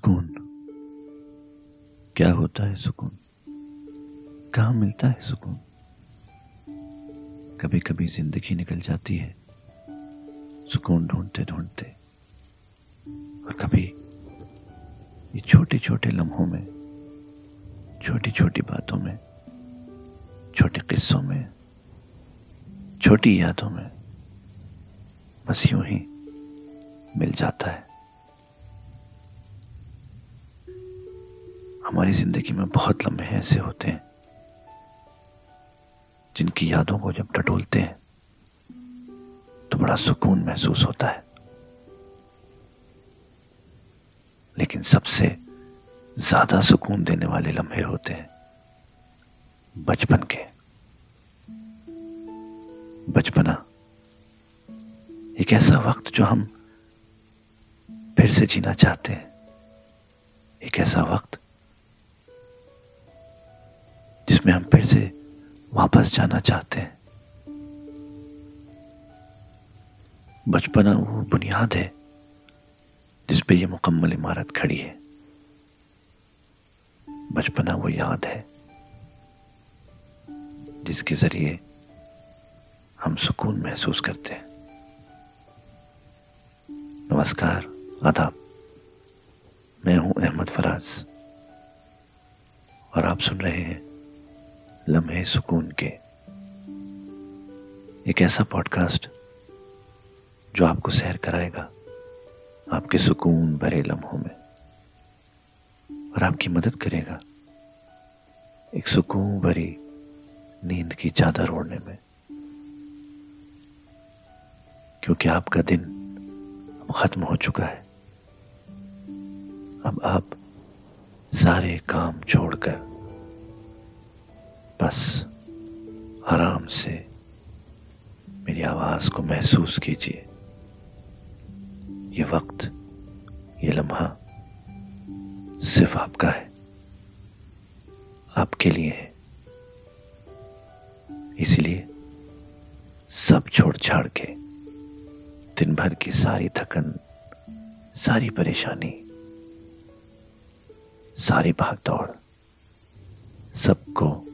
सुकून। क्या होता है सुकून? कहाँ मिलता है सुकून? कभी कभी ज़िंदगी निकल जाती है, सुकून ढूंढते ढूंढते और कभी ये छोटे छोटे लम्हों में छोटी छोटी बातों में, छोटे किस्सों में, छोटी यादों में बस यूँ ही मिल जाता है। हमारी ज़िंदगी में बहुत लम्हे ऐसे होते हैं, जिनकी यादों को जब टटोलते हैं तो बड़ा सुकून महसूस होता है। लेकिन सबसे ज़्यादा सुकून देने वाले लम्हे होते हैं बचपन के। बचपना एक ऐसा वक्त जो हम फिर से जीना चाहते हैं। एक ऐसा वक्त जिसमें हम फिर से वापस जाना चाहते हैं। बचपना वो बुनियाद है जिस पे ये मुकम्मल इमारत खड़ी है। बचपना वो याद है जिसके ज़रिए हम सुकून महसूस करते हैं। नमस्कार, आदाब। मैं हूँ अहमद फराज और आप सुन रहे हैं लम्हे सुकून के। एक ऐसा पॉडकास्ट जो आपको सैर कराएगा, आपके सुकून भरे लम्हों में, और आपकी मदद करेगा एक सुकून भरी नींद की चादर ओढ़ने में। क्योंकि आपका दिन अब खत्म हो चुका है। अब आप सारे काम छोड़कर बस आराम से मेरी आवाज़ को महसूस कीजिए। ये वक्त, ये लम्हा सिर्फ़ आपका है। आपके लिए है। इसलिए सब छोड़ छाड़ के दिन भर की सारी थकन, सारी परेशानी, सारी भाग दौड़ सबको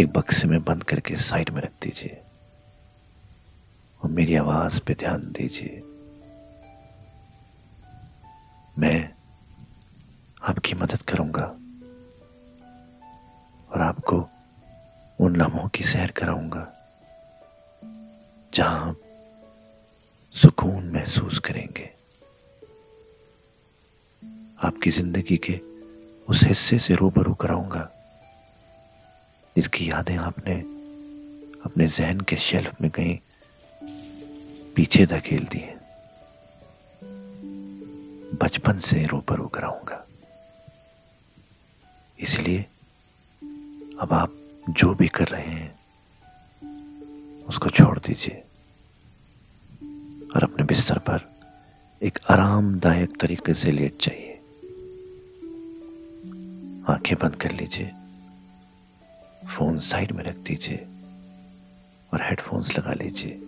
एक बक्से में बंद करके साइड में रख दीजिए। और मेरी आवाज़ पे ध्यान दीजिए। मैं आपकी मदद करूँगा। और आपको उन लम्हों की सैर कराऊँगा, जहाँ आप सुकून महसूस करेंगे। आपकी ज़िंदगी के उस हिस्से से रूबरू कराऊँगा। जिसकी यादें आपने, अपने जहन के शेल्फ में कहीं पीछे धकेल दी है। बचपन से रूबरू कराऊँगा। इसलिए अब आप जो भी कर रहे हैं, उसको छोड़ दीजिए और अपने बिस्तर पर एक आरामदायक तरीके से लेट जाइए। आँखें बंद कर लीजिए। फ़ोन साइड में रख दीजिए और हेडफोन्स लगा लीजिए।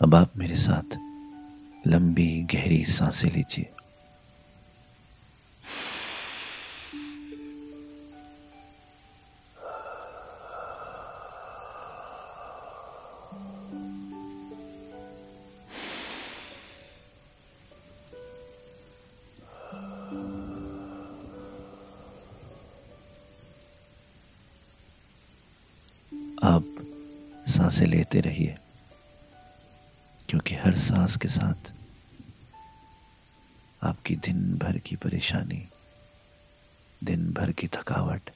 अब आप मेरे साथ लंबी गहरी साँसें लीजिए। साँसें लेते रहिए, क्योंकि हर सांस के साथ आपकी दिन भर की परेशानी, दिन भर की थकावट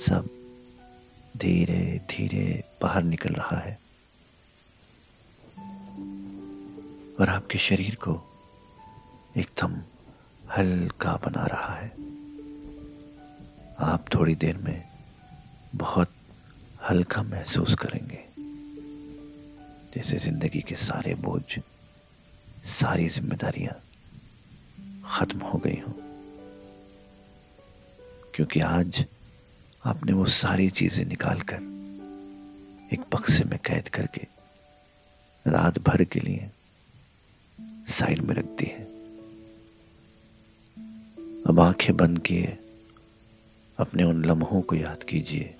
सब धीरे धीरे बाहर निकल रहा है। और आपके शरीर को एकदम हल्का बना रहा है। आप थोड़ी देर में बहुत हल्का महसूस करेंगे। जैसे ज़िंदगी के सारे बोझ, सारी जिम्मेदारियाँ खत्म हो गई हों। क्योंकि आज आपने वो सारी चीज़ें निकाल कर एक बक्से में कैद करके रात भर के लिए साइड में रख दी है। अब आँखें बंद किए, अपने उन लम्हों को याद कीजिए।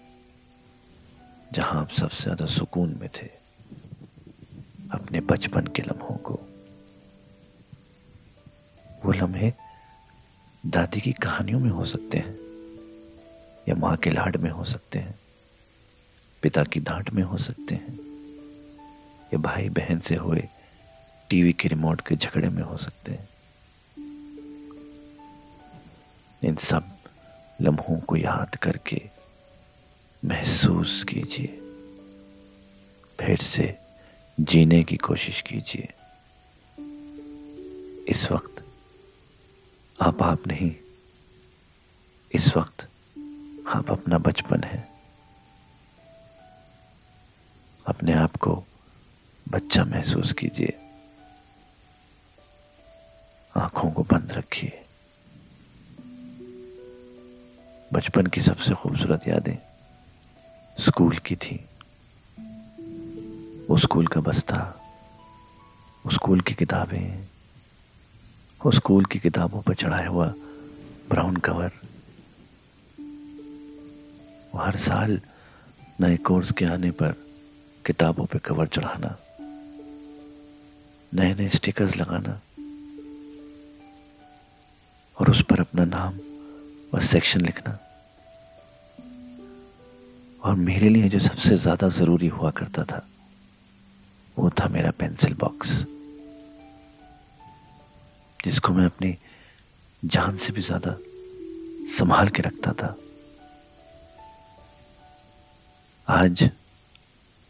जहाँ आप सबसे ज़्यादा सुकून में थे, अपने बचपन के लम्हों को। वो लम्हे दादी की कहानियों में हो सकते हैं, या माँ के लाड में हो सकते हैं, पिता की डांट में हो सकते हैं, या भाई बहन से हुए टीवी के रिमोट के झगड़े में हो सकते हैं। इन सब लम्हों को याद करके महसूस कीजिए। फिर से जीने की कोशिश कीजिए। इस वक्त आप आप नहीं, इस वक्त आप अपना बचपन है। अपने आप को बच्चा महसूस कीजिए। आँखों को बंद रखिए। बचपन की सबसे खूबसूरत यादें स्कूल की थी। वो स्कूल का बस्ता वो स्कूल की किताबें। वो स्कूल की किताबों पर चढ़ाया हुआ ब्राउन कवर। वो हर साल नए कोर्स के आने पर किताबों पे कवर चढ़ाना। नए नए स्टिकर्स लगाना। और उस पर अपना नाम और सेक्शन लिखना। और मेरे लिए जो सबसे ज़्यादा ज़रूरी हुआ करता था, वो था मेरा पेंसिल बॉक्स, जिसको मैं अपनी जान से भी ज़्यादा संभाल के रखता था। आज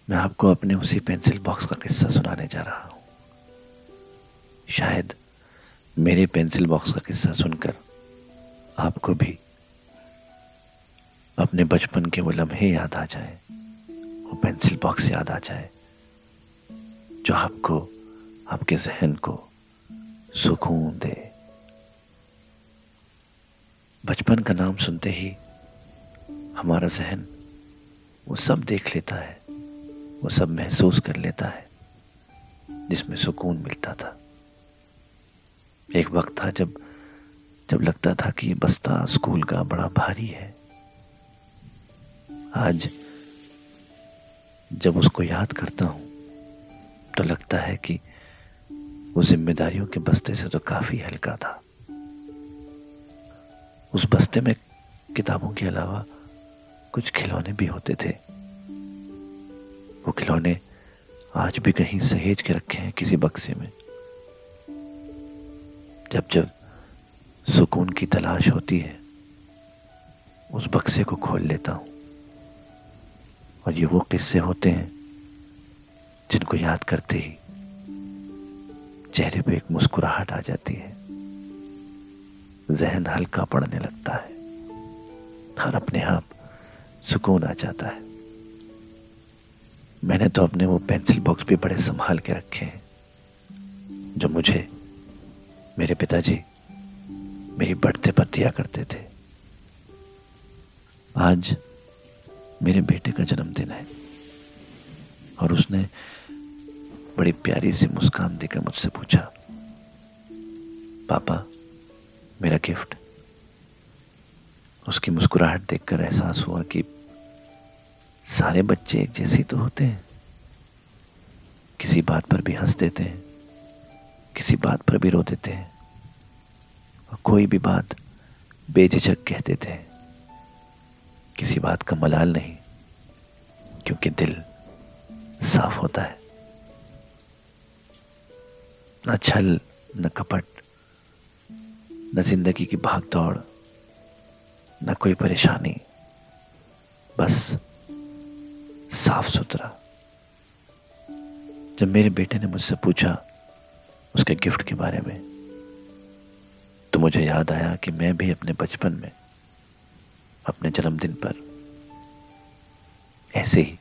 मैं आपको अपने उसी पेंसिल बॉक्स का किस्सा सुनाने जा रहा हूँ। शायद मेरे पेंसिल बॉक्स का किस्सा सुनकर आपको भी अपने बचपन के वो लम्हे याद आ जाए, वो पेंसिल बॉक्स याद आ जाए, जो आपको, आपके जहन को सुकून दे। बचपन का नाम सुनते ही हमारा जहन, वो सब देख लेता है, वो सब महसूस कर लेता है, जिसमें सुकून मिलता था। एक वक्त था जब जब लगता था कि ये बस्ता स्कूल का बड़ा भारी है आज जब उसको याद करता हूँ तो लगता है कि वो जिम्मेदारियों के बस्ते से तो काफ़ी हल्का था। उस बस्ते में किताबों के अलावा कुछ खिलौने भी होते थे। वो खिलौने आज भी कहीं सहेज के रखे हैं किसी बक्से में। जब जब सुकून की तलाश होती है, उस बक्से को खोल लेता हूँ। और ये वो किस्से होते हैं जिनको याद करते ही चेहरे पे एक मुस्कुराहट आ जाती है। जहन हल्का पड़ने लगता है हर अपने आप सुकून आ जाता है। मैंने तो अपने वो पेंसिल बॉक्स भी बड़े संभाल के रखे हैं, जो मुझे मेरे पिताजी मेरी बढ़ते पर दिया करते थे। आज मेरे बेटे का जन्मदिन है। और उसने बड़ी प्यारी सी मुस्कान देकर मुझसे पूछा, पापा, मेरा गिफ्ट? उसकी मुस्कुराहट देखकर एहसास हुआ कि सारे बच्चे एक जैसे ही तो होते हैं। किसी बात पर भी हंस देते हैं, किसी बात पर भी रो देते हैं, और कोई भी बात बेझिझक कह देते हैं। किसी बात का मलाल नहीं, क्योंकि दिल साफ़ होता है। न छल, न कपट, न ज़िंदगी की भाग दौड़ न कोई परेशानी, बस साफ़ सुथरा। जब मेरे बेटे ने मुझसे पूछा उसके गिफ्ट के बारे में तो मुझे याद आया कि मैं भी अपने बचपन में अपने जन्मदिन पर ऐसे ही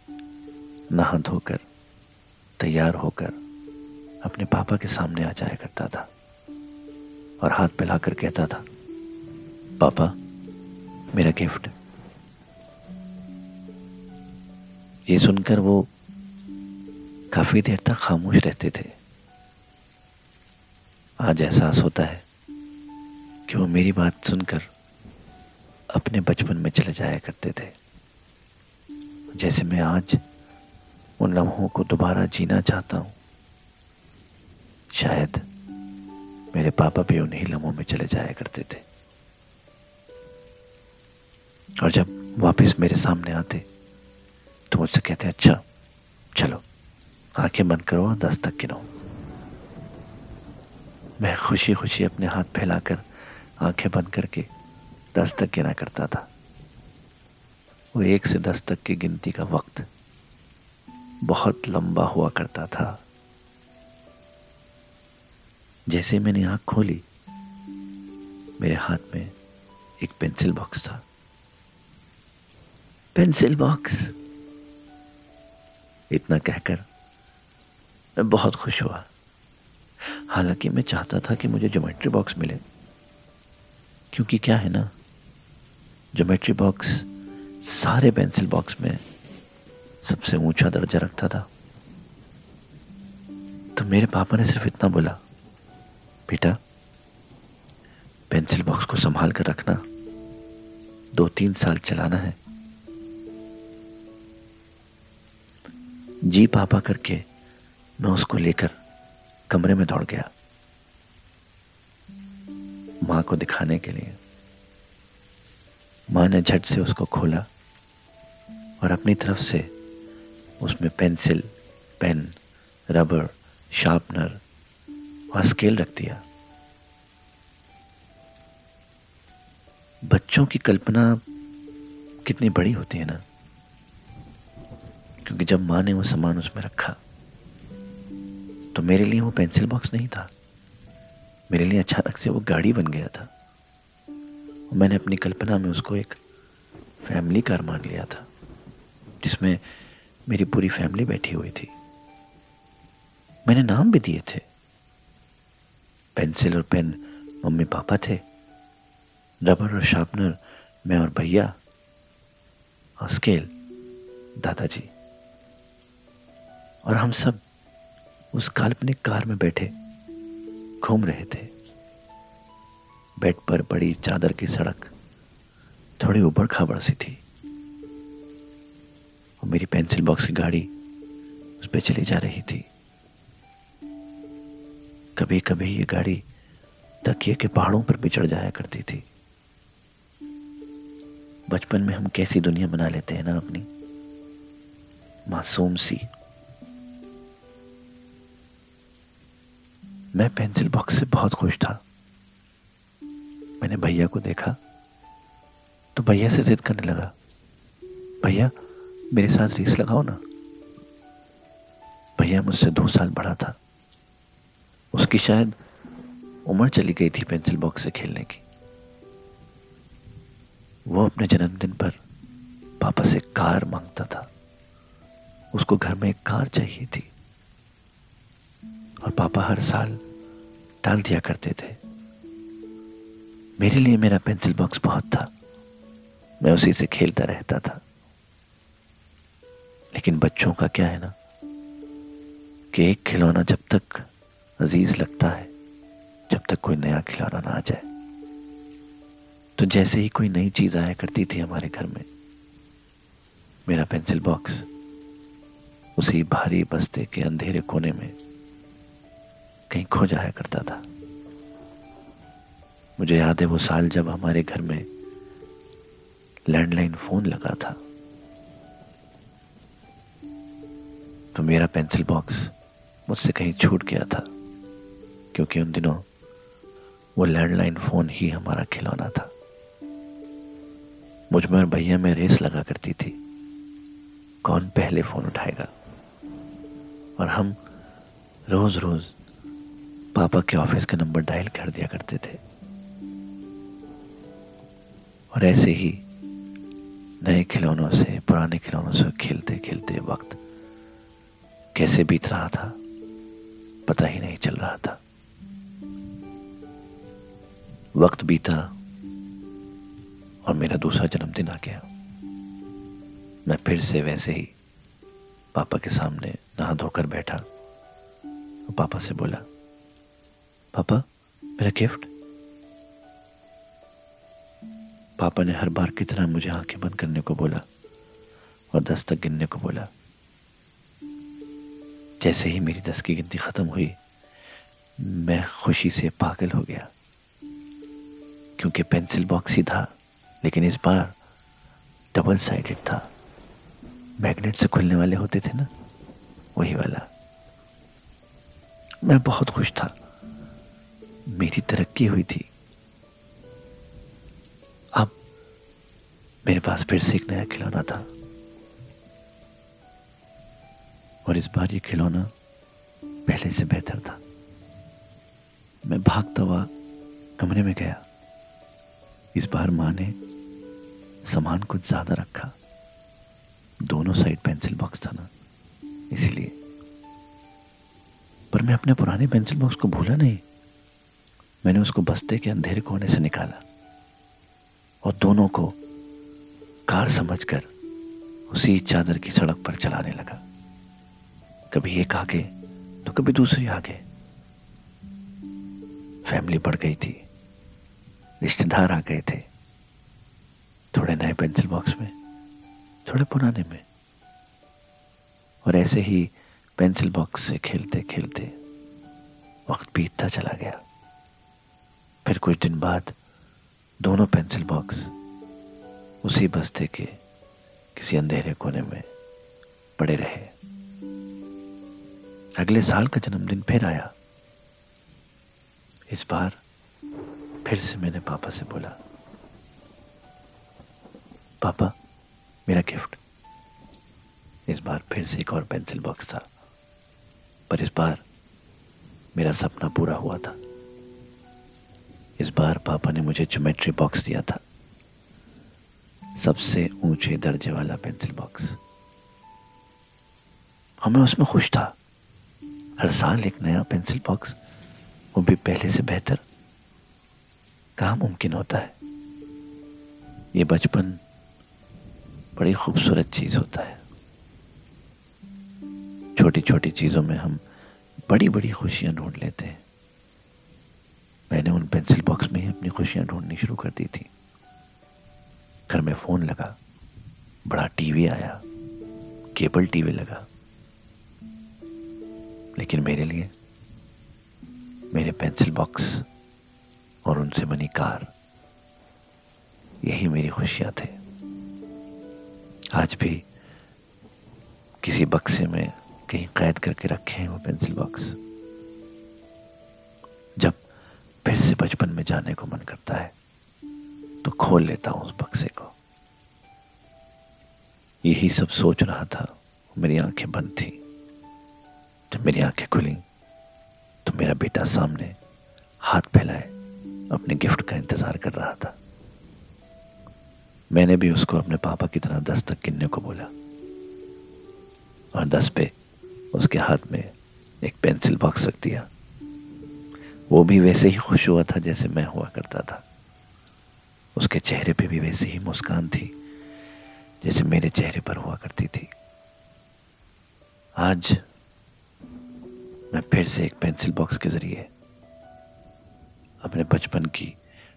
नहा धोकर, तैयार होकर अपने पापा के सामने आ जाया करता था और हाथ पिलाकर कहता था, पापा, मेरा गिफ्ट। ये सुनकर वो काफ़ी देर तक खामोश रहते थे। आज एहसास होता है कि वो मेरी बात सुनकर अपने बचपन में चले जाया करते थे। जैसे मैं आज उन लम्हों को दोबारा जीना चाहता हूँ। शायद मेरे पापा भी उन्हीं लम्हों में चले जाया करते थे। और जब वापस मेरे सामने आते तो मुझसे कहते अच्छा चलो, आँखें बंद करो दस तक गिनो। मैं खुशी खुशी अपने हाथ फैलाकर आँखें बंद करके दस तक गिना करता था। वो एक से दस तक की गिनती का वक्त बहुत लंबा हुआ करता था। जैसे मैंने आँख खोली, मेरे हाथ में एक पेंसिल बॉक्स था। Pencil box. इतना कहकर मैं बहुत खुश हुआ। हालाँकि मैं चाहता था कि मुझे ज्योमेट्री बॉक्स मिले। क्योंकि क्या है ना ज्योमेट्री बॉक्स सारे पेंसिल बॉक्स में सबसे ऊँचा दर्जा रखता था। तो मेरे पापा ने सिर्फ़ इतना बोला, बेटा पेंसिल बॉक्स को संभाल कर रखना। दो तीन साल चलाना है। जी पापा करके मैं उसको लेकर कमरे में दौड़ गया। माँ को दिखाने के लिए। माँ ने झट से उसको खोला और अपनी तरफ़ से उसमें पेंसिल, पेन, रबर, शार्पनर और स्केल रख दिया। बच्चों की कल्पना कितनी बड़ी होती है ना? क्योंकि जब माँ ने वो सामान उसमें रखा तो मेरे लिए वो पेंसिल बॉक्स नहीं था। मेरे लिए अचानक से वो गाड़ी बन गया था। मैंने अपनी कल्पना में उसको एक फैमिली कार मान लिया था, जिसमें मेरी पूरी फैमिली बैठी हुई थी। मैंने नाम भी दिए थे। पेंसिल और पेन मम्मी पापा थे, रबर और शार्पनर मैं और भैया, और स्केल, दादाजी। और हम सब उस काल्पनिक कार में बैठे, घूम रहे थे। बेड पर बड़ी चादर की सड़क थोड़ी उबड़ खाबड़ सी थी। और मेरी पेंसिल बॉक्स की गाड़ी उस पर चली जा रही थी। कभी कभी ये गाड़ी तकिए के पहाड़ों पर भी चढ़ जाया करती थी। बचपन में हम कैसी दुनिया बना लेते हैं ना अपनी? मासूम सी। मैं पेंसिल बॉक्स से बहुत खुश था। मैंने भैया को देखा तो भैया से जिद करने लगा, भैया, मेरे साथ रेस लगाओ ना। भैया मुझसे दो साल बड़ा था। उसकी शायद उम्र चली गई थी पेंसिल बॉक्स से खेलने की। वो अपने जन्मदिन पर पापा से कार माँगता था। उसको घर में एक कार चाहिए थी। और पापा हर साल टाल दिया करते थे। मेरे लिए मेरा पेंसिल बॉक्स बहुत था। मैं उसी से खेलता रहता था। लेकिन बच्चों का क्या है ना? कि एक खिलौना जब तक अज़ीज़ लगता है, जब तक कोई नया खिलौना ना आ जाए। तो जैसे ही कोई नई चीज़ आया करती थी हमारे घर में, मेरा पेंसिल बॉक्स उसी भारी बस्ते के अंधेरे कोने में कहीं खो जाया करता था। मुझे याद है वो साल जब हमारे घर में लैंडलाइन फ़ोन लगा था। तो मेरा पेंसिल बॉक्स मुझसे कहीं छूट गया था, क्योंकि उन दिनों वो लैंडलाइन फ़ोन ही हमारा खिलौना था। मुझमें और भैया में रेस लगा करती थी, कौन पहले फ़ोन उठाएगा। और हम रोज रोज पापा के ऑफ़िस का नंबर डायल कर दिया करते थे। और ऐसे ही नए खिलौनों से, पुराने खिलौनों से खेलते खेलते वक्त कैसे बीत रहा था, पता ही नहीं चल रहा था। वक्त बीता और मेरा दूसरा जन्मदिन आ गया। मैं फिर से वैसे ही पापा के सामने नहा धोकर बैठा और पापा से बोला, पापा, मेरा गिफ्ट? पापा ने हर बार की तरह मुझे आँखें बंद करने को बोला और दस तक गिनने को बोला। जैसे ही मेरी दस की गिनती खत्म हुई, मैं खुशी से पागल हो गया। क्योंकि पेंसिल बॉक्स ही था, लेकिन इस बार डबल साइडेड था। मैग्नेट से खुलने वाले होते थे ना, वही वाला। मैं बहुत खुश था। मेरी तरक्की हुई थी। मेरे पास फिर से एक नया खिलौना था। और इस बार ये खिलौना पहले से बेहतर था। मैं भागता हुआ कमरे में गया। इस बार माँ ने सामान कुछ ज़्यादा रखा। दोनों साइड पेंसिल बॉक्स था ना, इसीलिए। पर मैं अपने पुराने पेंसिल बॉक्स को भूला नहीं। मैंने उसको बस्ते के अंधेरे कोने से निकाला। और दोनों को कार समझकर उसी चादर की सड़क पर चलाने लगा। कभी एक आगे तो कभी दूसरी आगे। फैमिली बढ़ गई थी। रिश्तेदार आ गए थे। थोड़े नए पेंसिल बॉक्स में, थोड़े पुराने में। और ऐसे ही पेंसिल बॉक्स से खेलते खेलते वक्त बीतता चला गया। फिर कुछ दिन बाद दोनों पेंसिल बॉक्स उसी बस्ते के किसी अंधेरे कोने में पड़े रहे। अगले साल का जन्मदिन फिर आया। इस बार फिर से मैंने पापा से बोला, पापा, मेरा गिफ्ट। इस बार फिर से एक और पेंसिल बॉक्स था, पर इस बार मेरा सपना पूरा हुआ था। इस बार पापा ने मुझे ज्योमेट्री बॉक्स दिया था। सबसे ऊँचे दर्जे वाला पेंसिल बॉक्स और मैं उसमें खुश था। हर साल एक नया पेंसिल बॉक्स वो भी पहले से बेहतर। कहा मुमकिन होता है? ये बचपन बड़ी खूबसूरत चीज़ होता है। छोटी छोटी चीज़ों में हम बड़ी बड़ी खुशियाँ ढूंढ लेते हैं। मैंने उन पेंसिल बॉक्स में ही अपनी खुशियाँ ढूंढनी शुरू कर दी थी। घर में फ़ोन लगा। बड़ा टीवी आया। केबल टीवी लगा। लेकिन मेरे लिए, मेरे पेंसिल बॉक्स और उनसे बनी कार, यही मेरी खुशियाँ थे। आज भी किसी बक्से में कहीं कैद करके रखे हैं वो पेंसिल बॉक्स। जब फिर से बचपन में जाने को मन करता है तो खोल लेता हूँ उस बक्से को। यही सब सोच रहा था। मेरी आँखें बंद थी। जब मेरी आँखें खुली तो मेरा बेटा सामने हाथ फैलाए, अपने गिफ्ट का इंतज़ार कर रहा था। मैंने भी उसको अपने पापा की तरह दस तक गिनने को बोला। और दस पे उसके हाथ में एक पेंसिल बॉक्स रख दिया। वो भी वैसे ही खुश हुआ था जैसे मैं हुआ करता था। उसके चेहरे पे भी वैसे ही मुस्कान थी, जैसे मेरे चेहरे पर हुआ करती थी। आज मैं फिर से एक पेंसिल बॉक्स के ज़रिए अपने बचपन की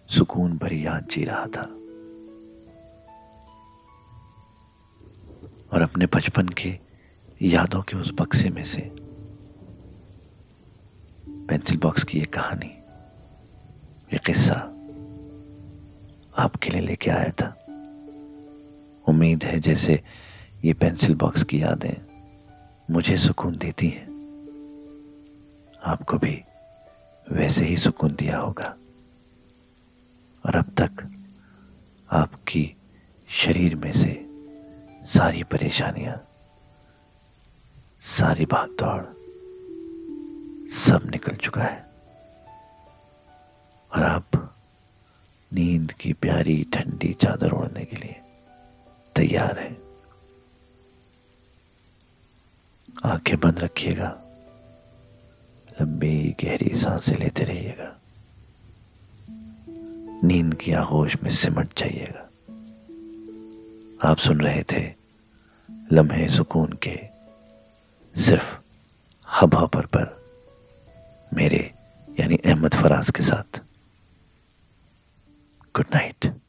सुकून भरी याद जी रहा था और अपने बचपन के यादों के उस बक्से में से पेंसिल बॉक्स की ये कहानी, ये किस्सा आपके लिए लेके आया था। उम्मीद है जैसे ये पेंसिल बॉक्स की यादें मुझे सुकून देती हैं। आपको भी वैसे ही सुकून दिया होगा। और अब तक आपकी शरीर में से सारी परेशानियाँ, सारी भाग दौड़ सब निकल चुका है। नींद की प्यारी ठंडी चादर ओढ़ने के लिए तैयार है। आँखें बंद रखिएगा। लंबी गहरी साँसें लेते रहिएगा। नींद की आगोश में सिमट जाइएगा। आप सुन रहे थे लम्हे सुकून के सिर्फ़ हब हॉपर पर मेरे, यानी अहमद फराज के साथ। Good night.